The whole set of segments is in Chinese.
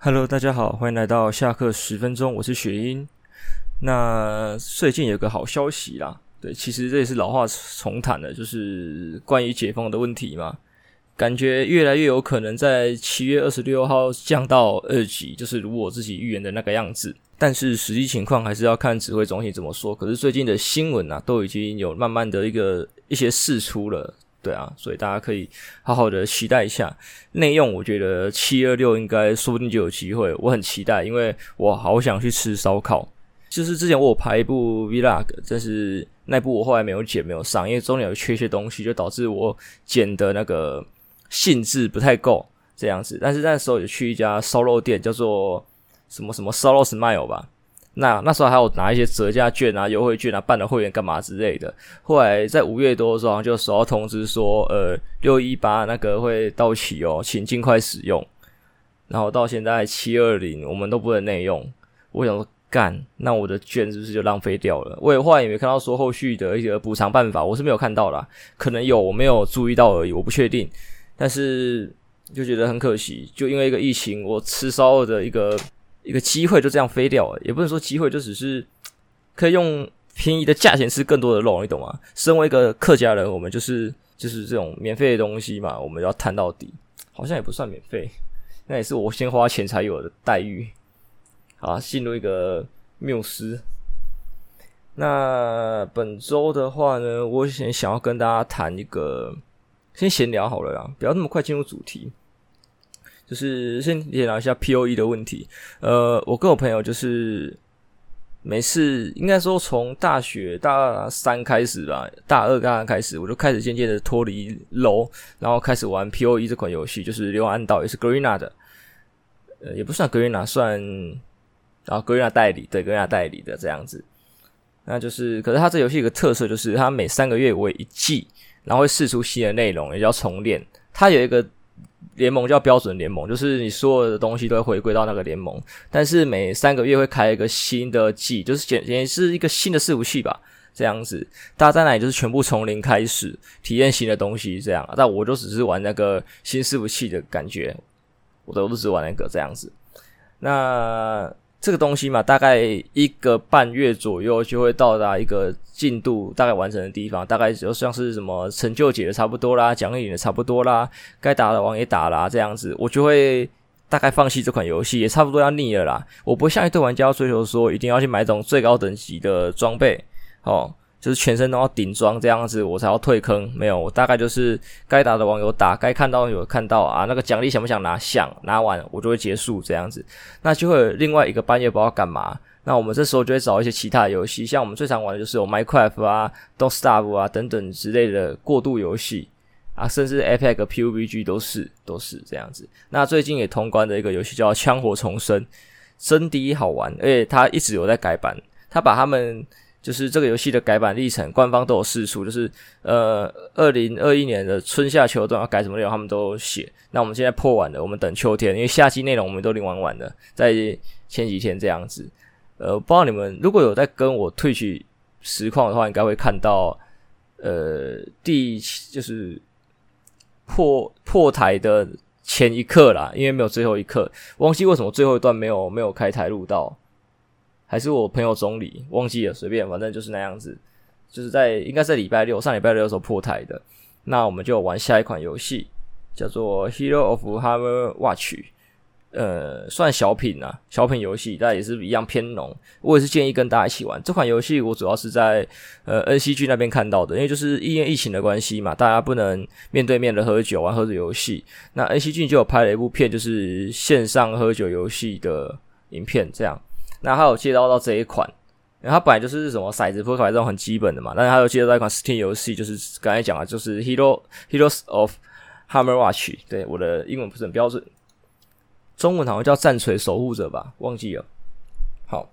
Hello，大家好，欢迎来到下课十分钟，我是雪英。那最近有个好消息啦，对，其实这也是老话重谈的，就是关于解封的问题嘛。感觉越来越有可能在七月二十六号降到二级，就是如我自己预言的那个样子。但是实际情况还是要看指挥中心怎么说。可是最近的新闻啊，都已经有慢慢的一个一些释出了。对啊，所以大家可以好好的期待一下内用。我觉得七二六应该说不定就有机会，我很期待，因为我好想去吃烧烤。就是之前我有拍一部 vlog，但是那部我后来没有剪，没有上，因为中间有缺一些东西，就导致我剪的那个兴致不太够这样子。但是那时候有去一家烧肉店，叫做什么什么烧肉 smile 吧。那那时候还有拿一些折价券啊、优惠券啊，办了会员干嘛之类的。后来在五月多的时候，就收到通知说，呃，六一八那个会到期哦，请尽快使用。然后到现在七二零，我们都不能内用。我想说，干，那我的券是不是就浪费掉了？我也后来也没看到说后续的一个补偿办法，我是没有看到啦，可能有，我没有注意到而已，我不确定。但是就觉得很可惜，就因为一个疫情，我吃烧的一个。一个机会就这样飞掉了，也不能说机会，就只是可以用便宜的价钱吃更多的肉，你懂吗？身为一个客家人，我们就是就是这种免费的东西嘛，我们要摊到底，好像也不算免费，那也是我先花钱才有的待遇。好，进入一个缪斯。那本周的话呢，我先想要跟大家谈一个，先闲聊好了啦，不要那么快进入主题。就是先聊一下 POE 的问题。呃，我跟我朋友就是每次应该说从大学大三开始吧，大二刚刚开始，我就开始渐渐的脱离 LOL，然后开始玩 POE 这款游戏，就是《流亡暗道》，也是 Garena 的，呃，也不算 Garena，算然后 Garena 代理，对 Garena 代理的这样子。那就是，可是它这游戏有个特色，就是它每三个月为一季，然后会试出新的内容，也叫重练。它有一个。联盟叫标准联盟，就是你所有的东西都会回归到那个联盟，但是每三个月会开一个新的季，就是简简是一个新的伺服器吧，这样子。大家在那里就是全部从零开始体验新的东西，这样。但我就只是玩那个新伺服器的感觉，我都只玩那个这样子。那。这个东西嘛，大概一个半月左右就会到达一个进度大概完成的地方，大概就像是什么成就解的差不多啦，奖励也差不多啦，该打的王也打啦，这样子，我就会大概放弃这款游戏，也差不多要腻了啦。我不像一堆玩家要追求说一定要去买种最高等级的装备，哦。就是全身都要顶装这样子，我才要退坑。没有，我大概就是该打的网友打，该看到有看到啊。那个奖励想不想拿？想拿完我就会结束这样子。那就会有另外一个半夜不知道干嘛。那我们这时候就会找一些其他游戏，像我们最常玩的就是有 Minecraft 啊、Don't Starve 啊等等之类的过渡游戏啊，甚至 Apex PUBG 都是都是这样子。那最近也通关的一个游戏叫《枪火重生》，真第一好玩，而且它一直有在改版，它把他们。就是这个游戏的改版历程，官方都有释出。就是呃，二零二一年的春夏秋冬要改什么内容，他们都写。那我们现在破完了，我们等秋天，因为夏季内容我们都领完完了，在前几天这样子。呃，不知道你们如果有在跟我 Twitch 实况的话，应该会看到呃，第就是破破台的前一刻啦，因为没有最后一刻，忘记为什么最后一段没有没有开台录到。还是我朋友总理忘记了，随便，反正就是那样子，就是在应该在礼拜六上礼拜六的时候破台的。那我们就玩下一款游戏，叫做《Hero of Hammer Watch》，呃，算小品啊，小品游戏，但也是一样偏浓。我也是建议跟大家一起玩这款游戏。我主要是在呃 NCG 那边看到的，因为就是因为疫情的关系嘛，大家不能面对面的喝酒玩喝酒游戏。那 NCG 就有拍了一部片，就是线上喝酒游戏的影片，这样。那他有介绍到这一款，因为它本来就是什么骰子扑克牌这种很基本的嘛，但是他有介绍到一款 Steam 游戏，就是刚才讲的，就是 Hero Heroes of Hammerwatch。对，我的英文不是很标准，中文好像叫战锤守护者吧，忘记了。好，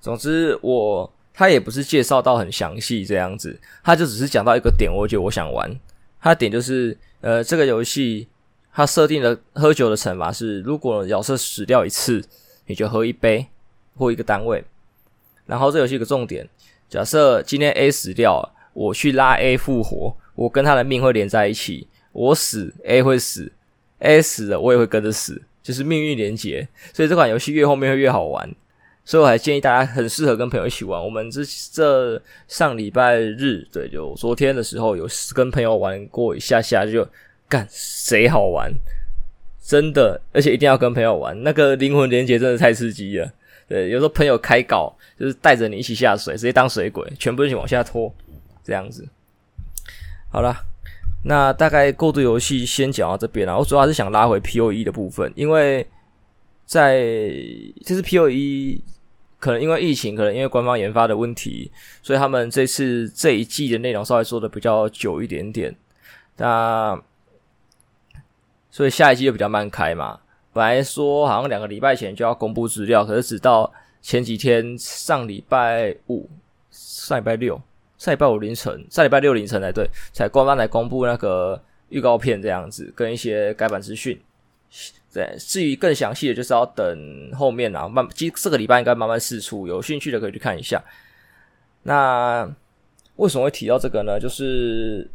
总之我他也不是介绍到很详细这样子，他就只是讲到一个点，我觉得我想玩。他的点就是，呃，这个游戏它设定的喝酒的惩罚是，如果角色死掉一次，你就喝一杯。或一个单位，然后这游戏有个重点，假设今天 A 死掉，我去拉 A 复活，我跟他的命会连在一起，我死 A 会死，A 死了我也会跟着死，就是命运连结，所以这款游戏越后面会越好玩。所以我还建议大家很适合跟朋友一起玩。我们这这上礼拜日，对，就昨天的时候有跟朋友玩过一下下，就干谁好玩，真的，而且一定要跟朋友玩，那个灵魂连结真的太刺激了。对，有时候朋友开搞，就是带着你一起下水，直接当水鬼，全部一起往下拖，这样子。好啦，那大概过渡游戏先讲到这边啦。我主要是想拉回 POE 的部分，因为在这是 POE，可能因为疫情，可能因为官方研发的问题，所以他们这次这一季的内容稍微做的比较久一点点。那所以下一季就比较慢开嘛。本来说好像两个礼拜前就要公布资料，可是直到前几天，上礼拜五、上礼拜六。上礼拜五凌晨，上礼拜六凌晨才对，才官方来公布那个预告片这样子，跟一些改版资讯。对，至于更详细的，就是要等后面啊，慢，这这个礼拜应该慢慢释出，有兴趣的可以去看一下。那为什么会提到这个呢？就是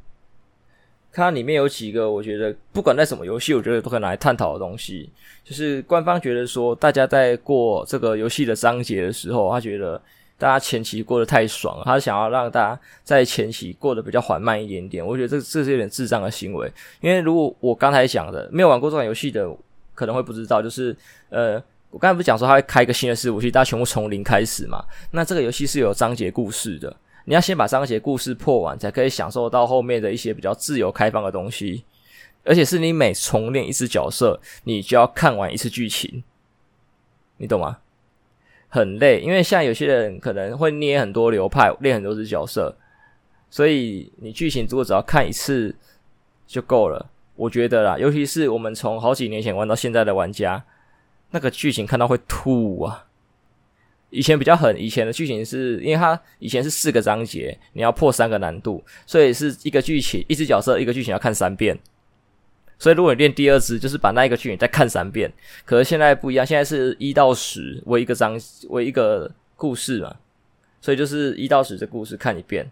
它里面有几个，我觉得不管在什么游戏，我觉得都可以拿来探讨的东西。就是官方觉得说，大家在过这个游戏的章节的时候，他觉得。大家前期过得太爽了，他想要让大家在前期过得比较缓慢一点点。我觉得这这是有点智障的行为，因为如果我刚才讲的没有玩过这款游戏的，可能会不知道，就是呃，我刚才不是讲说他会开一个新的伺服器，大家全部从零开始嘛？那这个游戏是有章节故事的，你要先把章节故事破完，才可以享受到后面的一些比较自由开放的东西，而且是你每重练一次角色，你就要看完一次剧情，你懂吗？很累，因为像有些人可能会捏很多流派，练很多只角色，所以你剧情如果只要看一次就够了，我觉得啦。尤其是我们从好几年前玩到现在的玩家，那个剧情看到会吐啊！以前比较狠，以前的剧情是因为它以前是四个章节，你要破三个难度，所以是一个剧情，一只角色，一个剧情要看三遍。所以，如果你练第二支，就是把那一个剧情再看三遍。可是现在不一样，现在是一到十为一个章，为一个故事嘛。所以就是一到十这故事看一遍，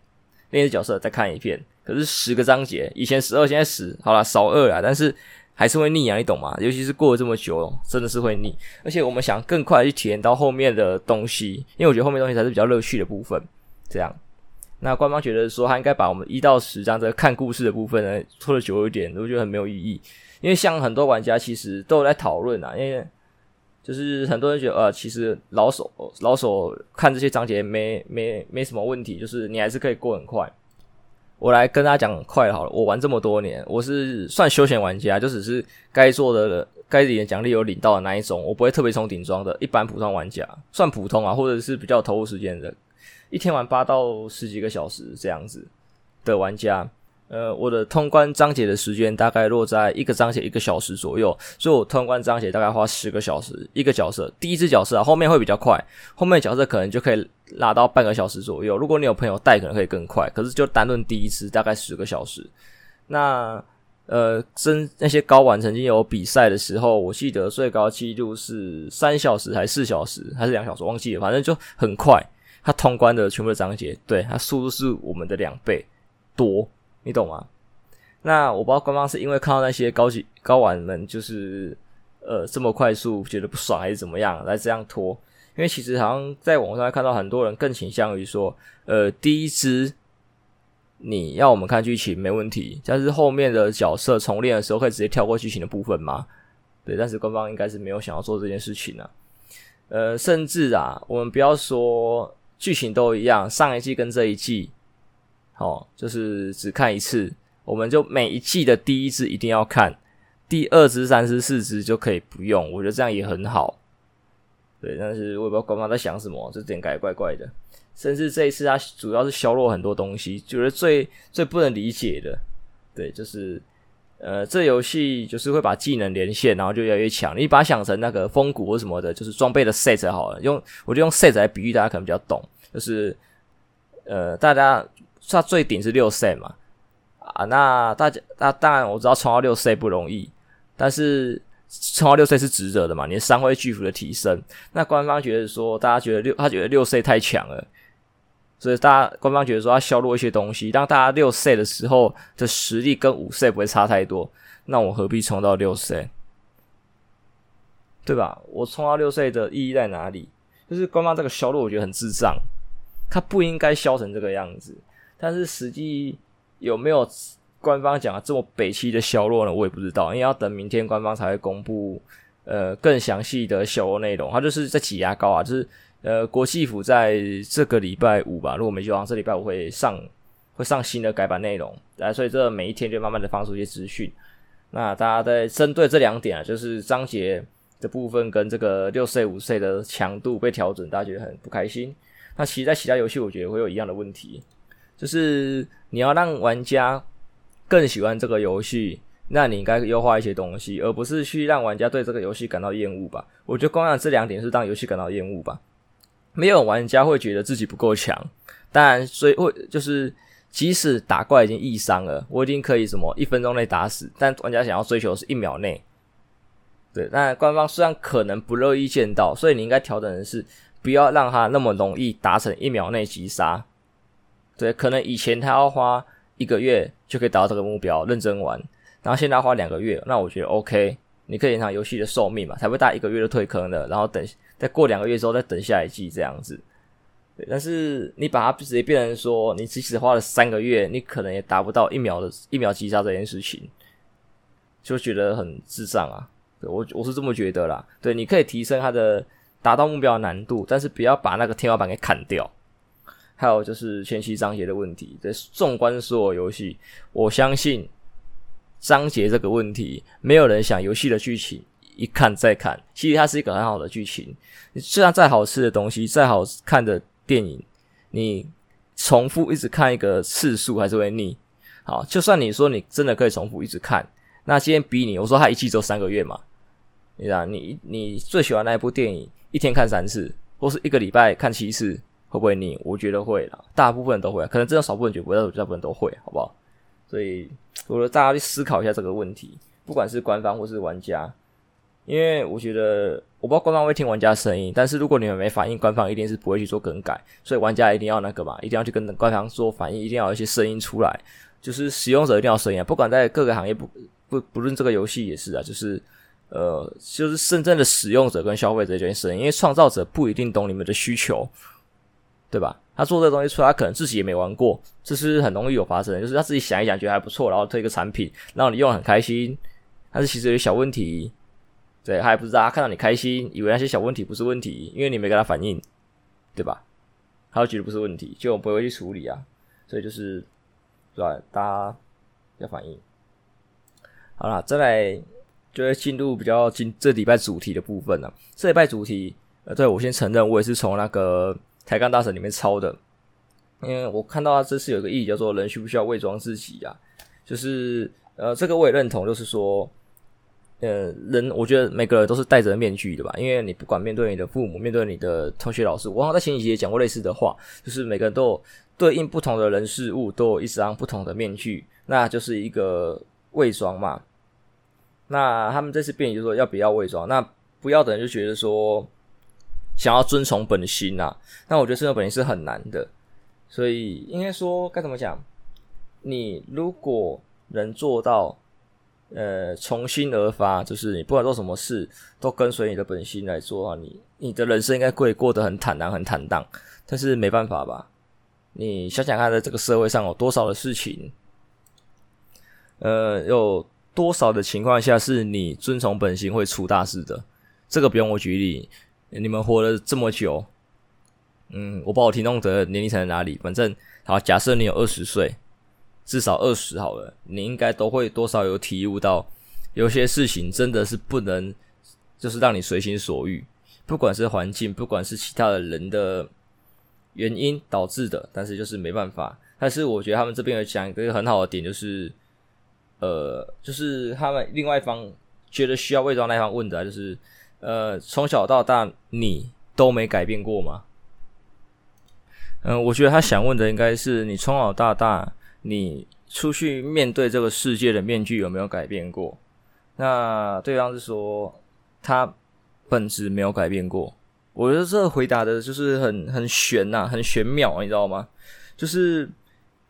练一角色再看一遍。可是十个章节，以前十二，现在十，好啦，少二啊，但是还是会腻啊，你懂吗？尤其是过了这么久，真的是会腻。而且我们想更快去体验到后面的东西，因为我觉得后面东西才是比较乐趣的部分。这样。那官方觉得说，他应该把我们一到十这样子看故事的部分呢拖的久一点，我觉得很没有意义。因为像很多玩家其实都有在讨论啊，因为就是很多人觉得，呃，其实老手老手看这些章节没没没什么问题，就是你还是可以过很快。我来跟大家讲快好了，我玩这么多年，我是算休闲玩家，就只是该做的该领的奖励有领到的那一种，我不会特别冲顶装的，一般普通玩家算普通啊，或者是比较投入时间的。一天玩八到十几个小时这样子的玩家，呃，我的通关章节的时间大概落在一个章节一个小时左右，所以我通关章节大概花十个小时一个角色。第一只角色啊，后面会比较快，后面角色可能就可以拉到半个小时左右。如果你有朋友带，可能可以更快。可是就单论第一只，大概十个小时。那呃，真那些高玩曾经有比赛的时候，我记得最高纪录是三小时还是四小时还是两小时，忘记了，反正就很快。他通关的全部的章节，对，他速度是我们的两倍多，你懂吗？那我不知道官方是因为看到那些高级高玩们就是呃这么快速觉得不爽还是怎么样来这样拖？因为其实好像在网上看到很多人更倾向于说，呃，第一支你要我们看剧情没问题，但是后面的角色重练的时候可以直接跳过剧情的部分吗？对，但是官方应该是没有想要做这件事情呢、啊。呃，甚至啊，我们不要说。剧情都一样，上一季跟这一季，哦，就是只看一次。我们就每一季的第一支一定要看，第二支、三支、四支就可以不用。我觉得这样也很好。对，但是我也不知道官方在想什么，这点感觉怪怪的。甚至这一次它主要是削弱很多东西，觉得最最不能理解的，对，就是呃，这游戏就是会把技能连线，然后就越来越强。你把它想成那个风骨或什么的，就是装备的 set 好了。用我就用 set 来比喻，大家可能比较懂。就是，呃，大家它最顶是六 C 嘛，啊，那大家那当然我知道冲到六 C 不容易，但是冲到六 C 是值得的嘛，你的三辉巨斧的提升。那官方觉得说，大家觉得六，他觉得六 C 太强了，所以大家官方觉得说，要削弱一些东西，当大家六 C 的时候的实力跟五 C 不会差太多，那我何必冲到六 C？对吧？我冲到六岁的意义在哪里？就是官方这个销路，我觉得很智障，他不应该销成这个样子。但是实际有没有官方讲啊这么北七的销路呢？我也不知道，因为要等明天官方才会公布呃更详细的销路内容。他就是在挤牙膏啊，就是呃国际府在这个礼拜五吧，如果没记错，这礼拜五会上会上新的改版内容，来，所以这每一天就慢慢的放出一些资讯。那大家在针对这两点啊，就是章节的部分跟这个六岁五岁的强度被调整，大家觉得很不开心。那其实，在其他游戏，我觉得会有一样的问题。就是你要让玩家更喜欢这个游戏，那你应该优化一些东西，而不是去让玩家对这个游戏感到厌恶吧。我觉得光让这两点是让游戏感到厌恶吧。没有玩家会觉得自己不够强，当然，所以会就是即使打怪已经易伤了，我已经可以什么一分钟内打死，但玩家想要追求的是一秒内。对，那官方虽然可能不乐意见到，所以你应该调整的是不要让他那么容易达成一秒内击杀。对，可能以前他要花一个月就可以达到这个目标，认真玩，然后现在要花两个月，那我觉得 OK，你可以延长游戏的寿命嘛，才会大一个月就退坑了，然后等再过两个月之后再等下一季这样子。对，但是你把它直接变成说，你即使花了三个月，你可能也达不到一秒的一秒击杀这件事情，就觉得很智障啊。我我是这么觉得啦。对，你可以提升它的达到目标的难度，但是不要把那个天花板给砍掉。还有就是前期章节的问题，这纵观所有游戏，我相信章节这个问题，没有人想游戏的剧情一看再看。其实它是一个很好的剧情，你就算再好吃的东西，再好看的电影，你重复一直看一个次数还是会腻。好，就算你说你真的可以重复一直看，那今天逼你，我说他一季只有三个月嘛，你知道，你你最喜欢那一部电影，一天看三次，或是一个礼拜看七次。会不会腻？我觉得会啦，大部分都会，可能真的少部分觉得不会，但大部分都会，好不好？所以我觉得大家去思考一下这个问题，不管是官方或是玩家，因为我觉得我不知道官方会听玩家声音，但是如果你们没反应，官方一定是不会去做更改，所以玩家一定要那个嘛，一定要去跟官方做反应，一定要有一些声音出来，就是使用者一定要声音啊，不管在各个行业，不不不论这个游戏也是啊，就是呃，就是真正的使用者跟消费者这件事，因为创造者不一定懂你们的需求。对吧？他做这个东西出来，他可能自己也没玩过，这是很容易有发生的。就是他自己想一想，觉得还不错，然后推一个产品，然后你用很开心，但是其实有小问题，对，他也不知道，他看到你开心，以为那些小问题不是问题，因为你没跟他反应，对吧？他就觉得不是问题，就不会去处理啊。所以就是，对吧？大家要反应。好了，再来就会进入比较今这礼拜主题的部分了。这礼拜主题，呃，对，我先承认，我也是从那个。抬杠大神里面抄的，因为我看到他这次有个意义叫做“人需不需要伪装自己”啊？就是呃，这个我也认同，就是说，呃，人我觉得每个人都是戴着面具的吧？因为你不管面对你的父母，面对你的同学、老师，我好像在前几集也讲过类似的话，就是每个人都有对应不同的人事物，都有一张不同的面具，那就是一个伪装嘛。那他们这次变，就是说要不要伪装？那不要的人就觉得说。想要遵从本心呐、啊，那我觉得遵从本心是很难的，所以应该说该怎么讲？你如果能做到，呃，从心而发，就是你不管做什么事都跟随你的本心来做啊，你你的人生应该会过得很坦然、很坦荡。但是没办法吧？你想想看，在这个社会上有多少的事情，呃，有多少的情况下是你遵从本心会出大事的？这个不用我举例。你们活了这么久，嗯，我不知道我听众的年龄层在哪里。反正好，假设你有二十岁，至少二十好了，你应该都会多少有体悟到，有些事情真的是不能，就是让你随心所欲，不管是环境，不管是其他的人的原因导致的，但是就是没办法。但是我觉得他们这边有讲一个很好的点，就是，呃，就是他们另外一方觉得需要伪装那一方问的，就是。呃，从小到大你都没改变过吗？嗯、我觉得他想问的应该是你从小到大你出去面对这个世界的面具有没有改变过？那对方是说他本质没有改变过。我觉得这个回答的就是很很玄呐、很玄妙，你知道吗？就是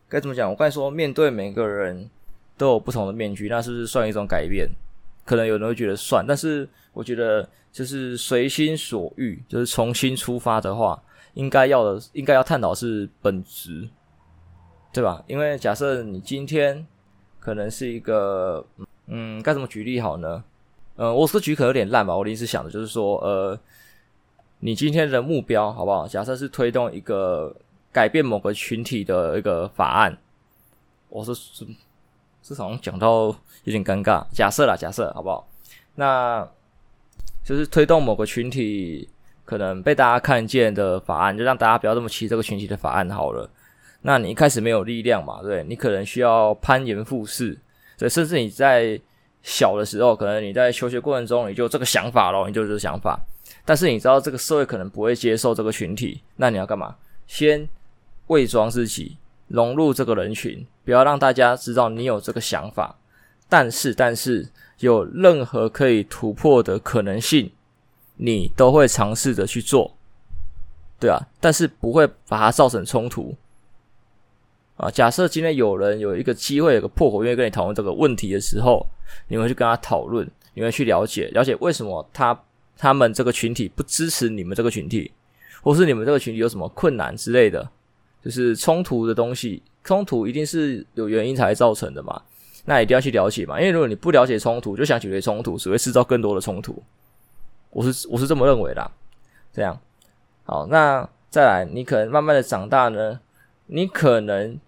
该怎么讲？我刚才说面对每个人都有不同的面具，那是不是算一种改变？可能有人会觉得算，但是我觉得就是随心所欲，就是重新出发的话，应该要的应该要探讨是本质，对吧？因为假设你今天可能是一个，嗯，该怎么举例好呢？呃，我是举可能有点烂吧，我临时想的就是说，呃，你今天的目标好不好？假设是推动一个改变某个群体的一个法案，我是是。至少讲到有点尴尬。假设啦，假设好不好？那就是推动某个群体可能被大家看见的法案，就让大家不要这么骑这个群体的法案好了。那你一开始没有力量嘛，对？你可能需要攀岩附势，对？甚至你在小的时候，可能你在求学过程中，你就这个想法咯，你就这个想法。但是你知道这个社会可能不会接受这个群体，那你要干嘛？先伪装自己。融入这个人群，不要让大家知道你有这个想法。但是，但是有任何可以突破的可能性，你都会尝试着去做，对啊。但是不会把它造成冲突啊。假设今天有人有一个机会，有个破口愿意跟你讨论这个问题的时候，你会去跟他讨论，你会去了解，了解为什么他他们这个群体不支持你们这个群体，或是你们这个群体有什么困难之类的。就是冲突的东西，冲突一定是有原因才造成的嘛，那一定要去了解嘛，因为如果你不了解冲突，就想解决冲突，只会制造更多的冲突。我是我是这么认为的。这样，好，那再来，你可能慢慢的长大呢，你可能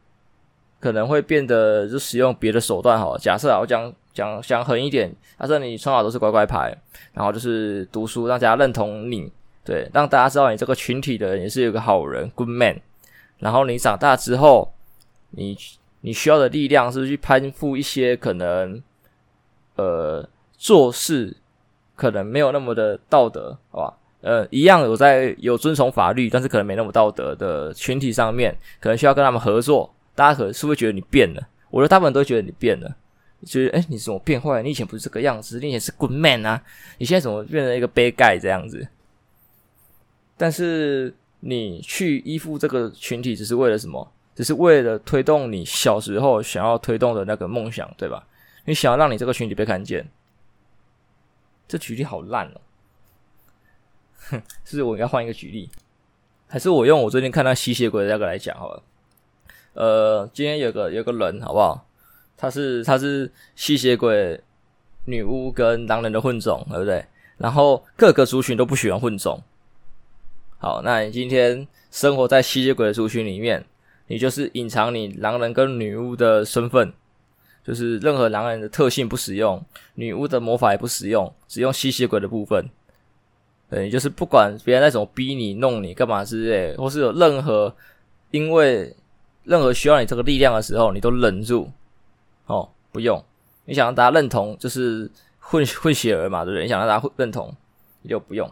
可能会变得就使用别的手段。好，假设啊，我讲讲讲狠一点，假设你从小都是乖乖牌，然后就是读书，让大家认同你，对，让大家知道你这个群体的人也是有个好人，good man。然后你长大之后，你你需要的力量是去攀附一些可能，呃，做事可能没有那么的道德，好吧？呃，一样有在有遵从法律，但是可能没那么道德的群体上面，可能需要跟他们合作。大家可能是不是觉得你变了？我觉得大部分都觉得你变了，觉得哎，你怎么变坏了？你以前不是这个样子，你以前是 good man 啊，你现在怎么变成一个 bad guy 这样子？但是。你去依附这个群体，只是为了什么？只是为了推动你小时候想要推动的那个梦想，对吧？你想要让你这个群体被看见。这举例好烂哦！哼，是不是我应该换一个举例？还是我用我最近看到吸血鬼的那个来讲好了？呃，今天有个有个人好不好？他是他是吸血鬼、女巫跟狼人的混种，对不对？然后各个族群都不喜欢混种。好，那你今天生活在吸血鬼的族群里面，你就是隐藏你狼人跟女巫的身份，就是任何狼人的特性不使用，女巫的魔法也不使用，只用吸血鬼的部分。对，就是不管别人在怎么逼你、弄你干嘛之类，或是有任何因为任何需要你这个力量的时候，你都忍住。哦，不用，你想让大家认同，就是混混血儿嘛，对不对？你想让大家认同，你就不用。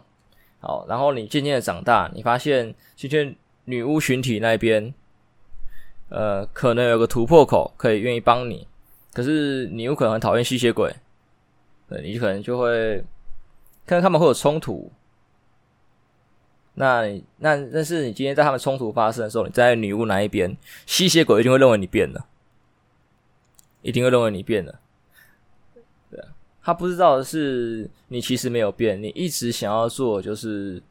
好，然后你渐渐的长大，你发现今天女巫群体那边，呃，可能有个突破口可以愿意帮你，可是你有可能很讨厌吸血鬼，对，你可能就会看到他们会有冲突。那那但是你今天在他们冲突发生的时候，你在女巫那一边，吸血鬼一定会认为你变了，一定会认为你变了。对他不知道的是，你其实没有变，你一直想要做就是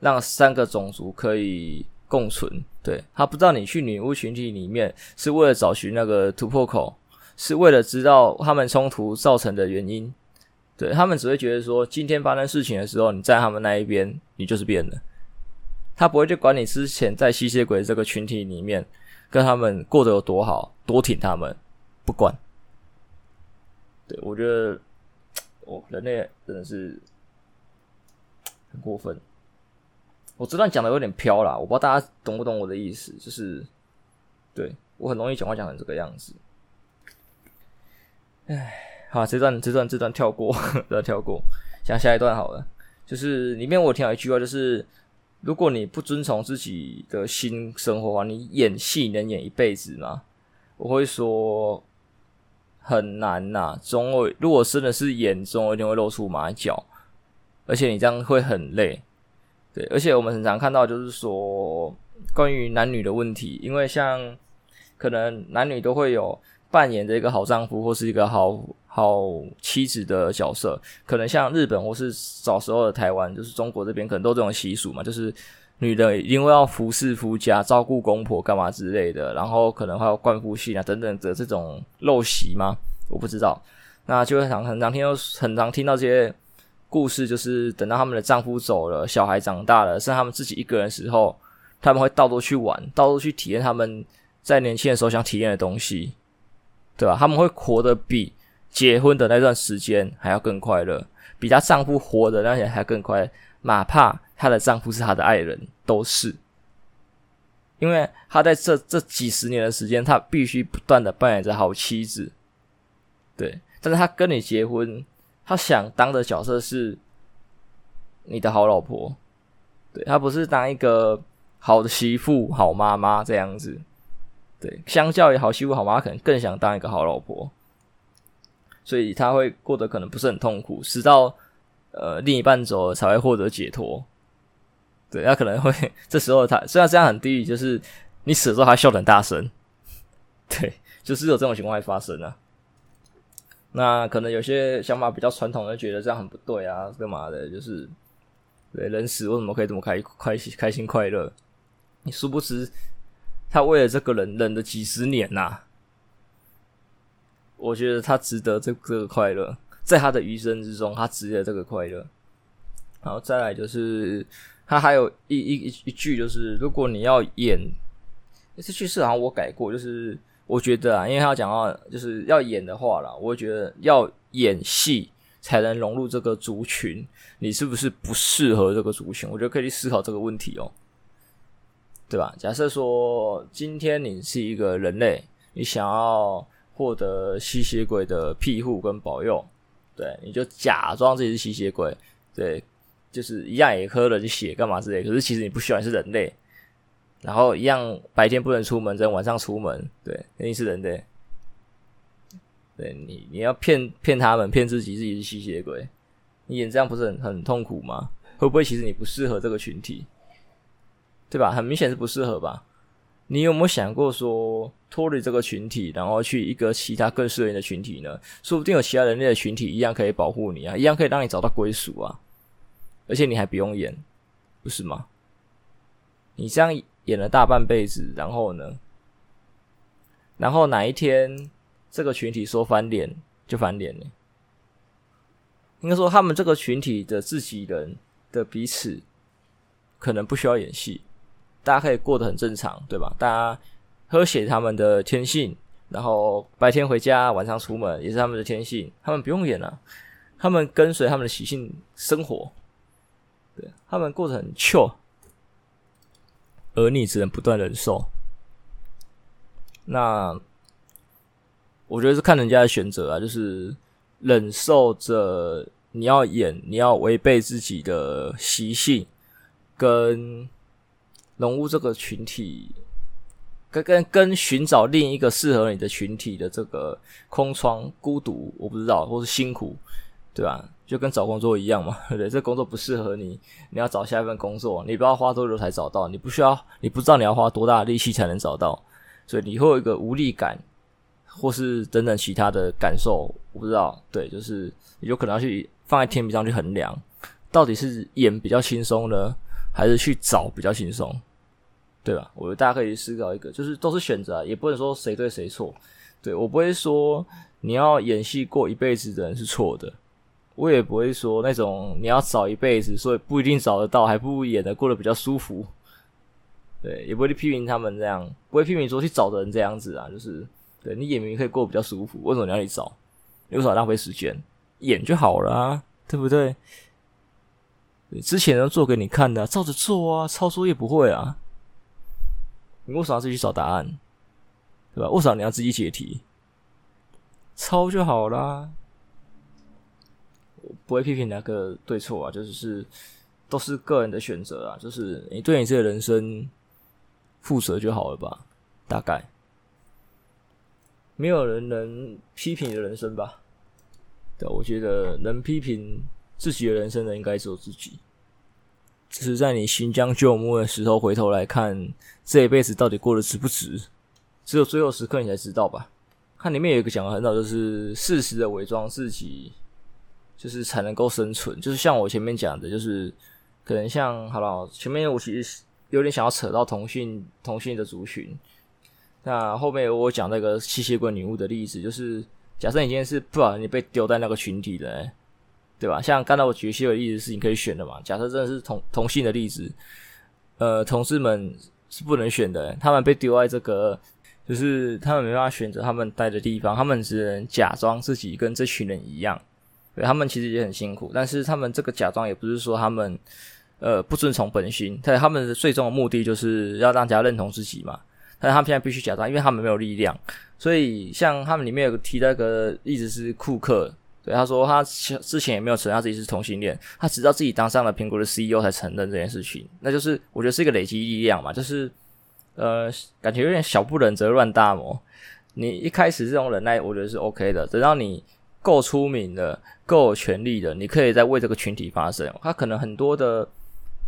让三个种族可以共存。对，他不知道你去女巫群体里面是为了找寻那个突破口，是为了知道他们冲突造成的原因。对，他们只会觉得说，今天发生事情的时候，你在他们那一边，你就是变了。他不会去管你之前在吸血鬼这个群体里面跟他们过得有多好，多挺他们，不管。对，我觉得。哦，人类真的是很过分。我这段讲的有点飘啦，我不知道大家懂不懂我的意思。就是，对，我很容易讲话讲成这个样子。唉，好，这段这段这段跳过，这段跳过，讲下一段好了。就是里面我听到一句话，就是如果你不遵从自己的新生活的话，你演戏能演一辈子吗？我会说。很难呐、总有如果真的是演，总有一定会露出马脚，而且你这样会很累，对，而且我们很常看到就是说关于男女的问题，因为像可能男女都会有扮演的一个好丈夫或是一个好好妻子的角色，可能像日本或是小时候的台湾，就是中国这边可能都这种习俗嘛，就是女的因为要服侍夫家、照顾公婆干嘛之类的，然后可能还有冠夫姓啊等等的这种陋习吗？我不知道。那就会常很常听到很常听到这些故事，就是等到他们的丈夫走了，小孩长大了，剩他们自己一个人的时候，他们会到处去玩，到处去体验他们在年轻的时候想体验的东西，对吧？他们会活得比结婚的那段时间还要更快乐，比她丈夫活的那些还更快乐，哪怕她的丈夫是她的爱人，都是，因为她在这这几十年的时间，她必须不断的扮演着好妻子，对。但是他跟你结婚，他想当的角色是你的好老婆，对，他不是当一个好的媳妇、好妈妈这样子，对，相较于好媳妇、好妈妈，可能更想当一个好老婆，所以他会过得可能不是很痛苦，直到呃另一半走了才会获得解脱，对，他可能会 这时候他虽然这样很地狱，就是你死的时候他笑得很大声，对，就是有这种情况会发生啊。那可能有些想法比较传统的，觉得这样很不对啊，干嘛的？就是对人死为什么可以这么开开心开心快乐？你殊不知他为了这个人忍了几十年呐、我觉得他值得这这个快乐，在他的余生之中，他值得这个快乐。然后再来就是他还有一一一一句，就是如果你要演，这句是好像我改过，就是。我觉得啊，因为他讲到就是要演的话啦，我觉得要演戏才能融入这个族群，你是不是不适合这个族群？我觉得可以去思考这个问题哦，对吧？假设说今天你是一个人类，你想要获得吸血鬼的庇护跟保佑，对，你就假装自己是吸血鬼，对，就是一样也喝了血干嘛之类，可是其实你不需要，你是人类。然后一样，白天不能出门，只能晚上出门。对，肯定是人的。对你，你要骗骗他们，骗自己自己是吸血鬼，你演这样不是很很痛苦吗？会不会其实你不适合这个群体？对吧？很明显是不适合吧？你有没有想过说脱离这个群体，然后去一个其他更适合的群体呢？说不定有其他人类的群体一样可以保护你啊，一样可以让你找到归属啊，而且你还不用演，不是吗？你这样。演了大半辈子，然后呢？然后哪一天这个群体说翻脸就翻脸了？应该说他们这个群体的自己人的彼此可能不需要演戏，大家可以过得很正常，对吧？大家喝血他们的天性，然后白天回家，晚上出门也是他们的天性，他们不用演了，他们跟随他们的习性生活，对，他们过得很 chill。而你只能不断忍受，那我觉得是看人家的选择啊，就是忍受着你要演，你要违背自己的习性，跟融入这个群体，跟跟跟寻找另一个适合你的群体的这个空窗、孤独，我不知道，或是辛苦，对吧？就跟找工作一样嘛，对 不对？这工作不适合你，你要找下一份工作，你不知道花多久才找到，你不需要，你不知道你要花多大的力气才能找到，所以你会有一个无力感，或是等等其他的感受，我不知道。对，就是你有可能要去放在天平上去衡量，到底是演比较轻松呢，还是去找比较轻松，对吧？我觉得大家可以思考一个，就是都是选择，也不能说谁对谁错。对，我不会说你要演戏过一辈子的人是错的。我也不会说那种你要找一辈子，所以不一定找得到，还不如演的过得比较舒服。对，也不会去批评他们这样，不会批评说去找的人这样子啊，就是对你演明可以过得比较舒服，为什么你要去找？你为什么浪费时间？演就好了，对不对？对，之前都做给你看的，照着做啊，抄作业不会啊，你为什么要自己找答案？对吧？为什么你要自己解题？抄就好啦。不会批评哪个对错啊，就是是都是个人的选择啊，就是你对你自己的人生负责就好了吧？大概没有人能批评你的人生吧？对，我觉得能批评自己的人生的应该只有自己。只是在你行将就木的时候，回头来看这一辈子到底过得值不值，只有最后时刻你才知道吧。看里面有一个讲的很好，就是适时的伪装自己，就是才能够生存。就是像我前面讲的，就是可能像好了，前面我其实有点想要扯到同性同性的族群。那后面我讲那个吸血鬼女巫的例子，就是假设你今天是不然你被丢在那个群体的、对吧？像刚才我举吸血鬼的例子是你可以选的嘛？假设真的是同同性的例子，呃，同志们是不能选的、他们被丢在这个，就是他们没办法选择他们待的地方，他们只能假装自己跟这群人一样，对，他们其实也很辛苦，但是他们这个假装也不是说他们呃不遵从本心，但他们的最终的目的就是要让大家认同自己嘛。但他们现在必须假装，因为他们没有力量，所以像他们里面有个提到一个例子是库克，对他说他之前也没有承认自己是同性恋，他直到自己当上了苹果的 CEO 才承认这件事情。那就是我觉得是一个累积力量嘛，就是呃感觉有点小不忍则乱大谋。你一开始这种忍耐，我觉得是 OK 的，等到你够出名的、够有权力的，你可以再为这个群体发声。他可能很多的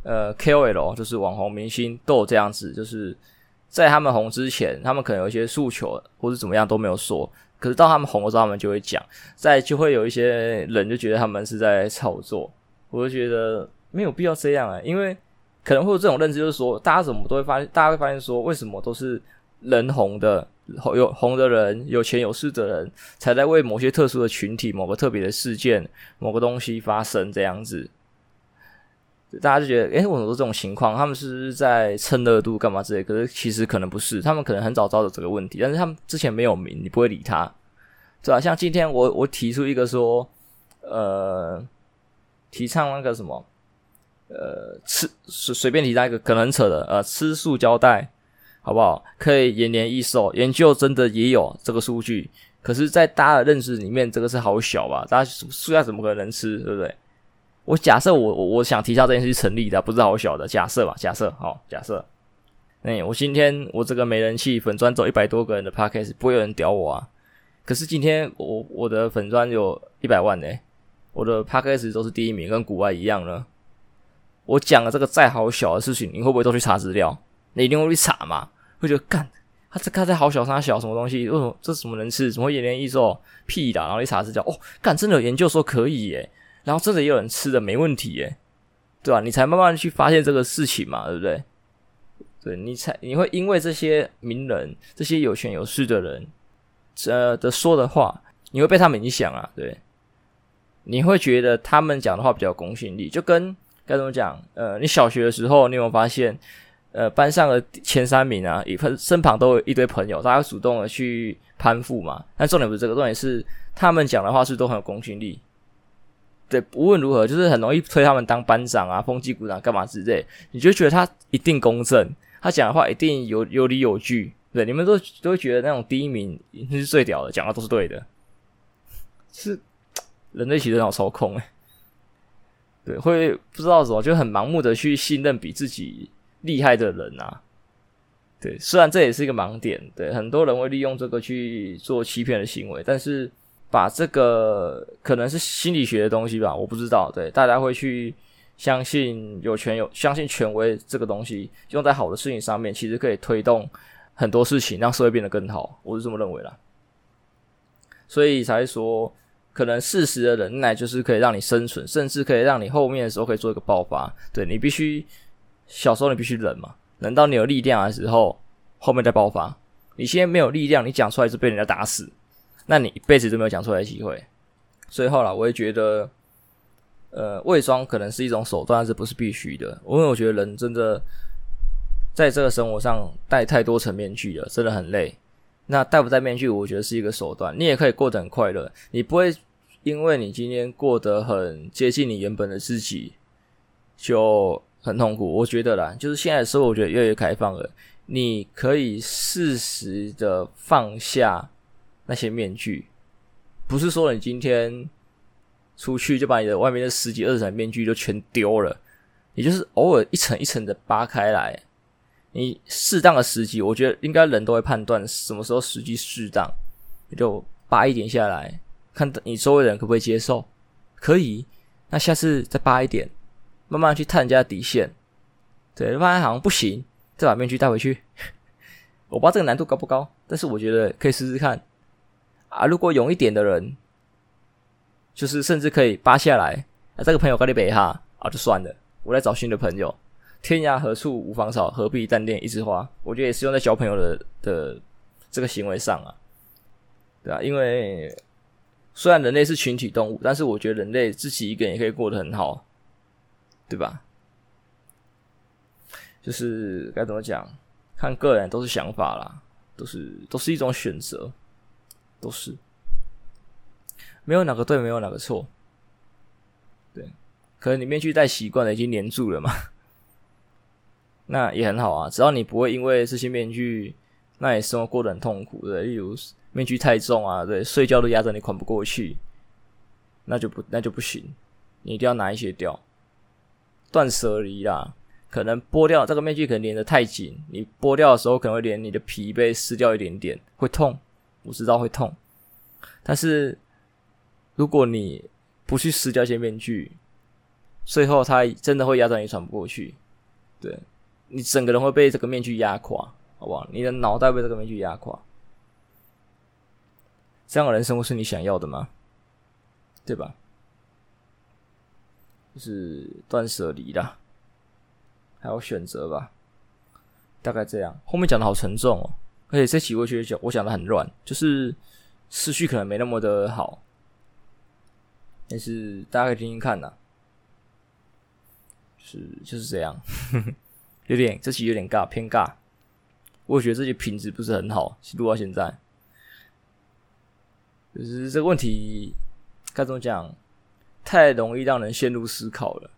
呃 KOL 就是网红明星都有这样子，就是。在他们红之前，他们可能有一些诉求或者怎么样都没有说，可是到他们红的时候，他们就会讲。在就会有一些人就觉得他们是在炒作，我就觉得没有必要这样啊、因为可能会有这种认知，就是说大家怎么都会发现，大家会发现说，为什么都是人红的，有红的人、有钱有势的人才在为某些特殊的群体、某个特别的事件、某个东西发声这样子。大家就觉得，诶、欸，我怎么说这种情况？他们是不是在蹭热度干嘛之类？可是其实可能不是，他们可能很早知道这个问题，但是他们之前没有名，你不会理他，对吧？像今天我我提出一个说，呃，提倡那个什么，呃，吃随随便提到一个可能扯的，呃，吃塑胶袋好不好？可以延年益寿，研究真的也有这个数据，可是，在大家的认知里面，这个是好小吧？大家塑料怎么可能吃，对不对？我假设我我我想提到这件事成立的，不是好小的假设吧？假设好，假设，哎、我今天我这个没人气粉专走一百多个人的 podcast 不会有人屌我啊。可是今天我我的粉专有一百万呢、我的 podcast 都是第一名，跟国外一样呢。我讲了这个再好小的事情，你会不会都去查资料？你一定会去查嘛？会觉得干他这他在好小，他小什么东西？为什么这什么能吃？怎么会延年益寿？屁的！然后一查资料，哦，干真的有研究说可以耶、然后真的也有人吃的没问题耶，对吧？你才慢慢去发现这个事情嘛，对不对？对，你才你会因为这些名人、这些有权有势的人，呃的说的话，你会被他们影响啊，对？你会觉得他们讲的话比较公信力，就跟该怎么讲？呃，你小学的时候，你有没有发现，呃，班上的前三名啊，一身旁都有一堆朋友，大家主动的去攀附嘛？但重点不是这个，重点是他们讲的话是，都很有公信力。对，无论如何，就是很容易推他们当班长啊、风纪股长干嘛之类，你就觉得他一定公正，他讲的话一定有有理有据。对，你们都都会觉得那种第一名是最屌的，讲的都是对的。是人类其实很好操控诶，对，会不知道怎么，就很盲目的去信任比自己厉害的人啊。对，虽然这也是一个盲点，对，很多人会利用这个去做欺骗的行为，但是。把这个可能是心理学的东西吧，我不知道。对，大家会去相信有权有相信权威这个东西，用在好的事情上面，其实可以推动很多事情，让社会变得更好。我是这么认为啦。所以才说，可能适时的忍耐就是可以让你生存，甚至可以让你后面的时候可以做一个爆发。对，你必须小时候你必须忍嘛，忍到你有力量的时候，后面再爆发。你现在没有力量，你讲出来就被人家打死。那你一辈子都没有讲出来的机会，所以后来我也觉得，呃，伪装可能是一种手段，但是不是必须的。因为我觉得人真的在这个生活上戴太多层面具了，真的很累。那戴不戴面具，我觉得是一个手段。你也可以过得很快乐，你不会因为你今天过得很接近你原本的自己，就很痛苦。我觉得啦，就是现在的社会，我觉得越来越开放了，你可以适时的放下。那些面具，不是说你今天出去就把你的外面的十几二十层面具就全丢了，你就是偶尔一层一层的扒开来，你适当的时机，我觉得应该人都会判断什么时候时机适当，就扒一点下来，看你周围人可不可以接受，可以，那下次再扒一点，慢慢去探人家的底线，对，发现好像不行，再把面具带回去，我不知道这个难度高不高，但是我觉得可以试试看。啊，如果勇一点的人，就是甚至可以扒下来啊，这个朋友跟你北哈啊，就算了，我来找新的朋友。天涯何处无芳草，何必单恋一枝花？我觉得也是用在交朋友的的这个行为上啊，对啊，因为虽然人类是群体动物，但是我觉得人类自己一个人也可以过得很好，对吧？就是该怎么讲，看个人都是想法啦，都是都是一种选择，都是。没有哪个对，没有哪个错，对，可能你面具戴习惯了，已经黏住了嘛。那也很好啊，只要你不会因为这些面具，那你生活过得很痛苦，的，例如面具太重啊，对，睡觉都压着你喘不过去，那就不那就不行，你一定要拿一些掉，断舍离啦，可能剥掉这个面具可能连的太紧，你剥掉的时候可能会连你的皮被撕掉一点点，会痛，我知道会痛，但是如果你不去撕掉一些面具，最后它真的会压着你喘不过去，对。你整个人会被这个面具压垮，好不好？你的脑袋被这个面具压垮，这样的人生活是你想要的吗？对吧？就是断舍离啦，还有选择吧，大概这样。后面讲的好沉重哦，而且这期我觉得讲我讲的很乱，就是思绪可能没那么的好，但是大家可以听听看呐，是就是这样。有点，这期有点尬，偏尬。我觉得这期品质不是很好，录到现在，就是这个问题该怎么讲？太容易让人陷入思考了。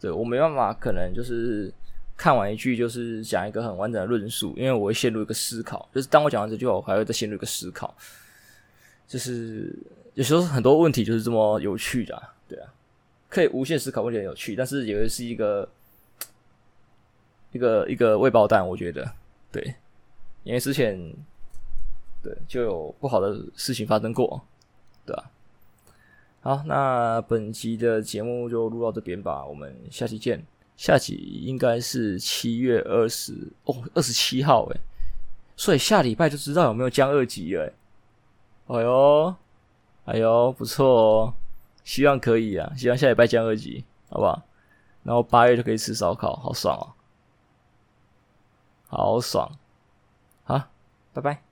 对，我没办法，可能就是看完一句，就是讲一个很完整的论述，因为我会陷入一个思考。就是当我讲完这句话，我还会再陷入一个思考。就是有时候很多问题就是这么有趣的，对啊，可以无限思考问题很有趣，但是也会是一个。一个一个未爆弹，我觉得对，因为之前对就有不好的事情发生过，对吧？好，那本集的节目就录到这边吧，我们下期见。下集应该是七月二十哦，二十七号诶，所以下礼拜就知道有没有降二级了。哎呦，哎呦，不错哦，希望可以啊，希望下礼拜降二级，好不好？然后八月就可以吃烧烤，好爽哦。好爽，好，拜拜。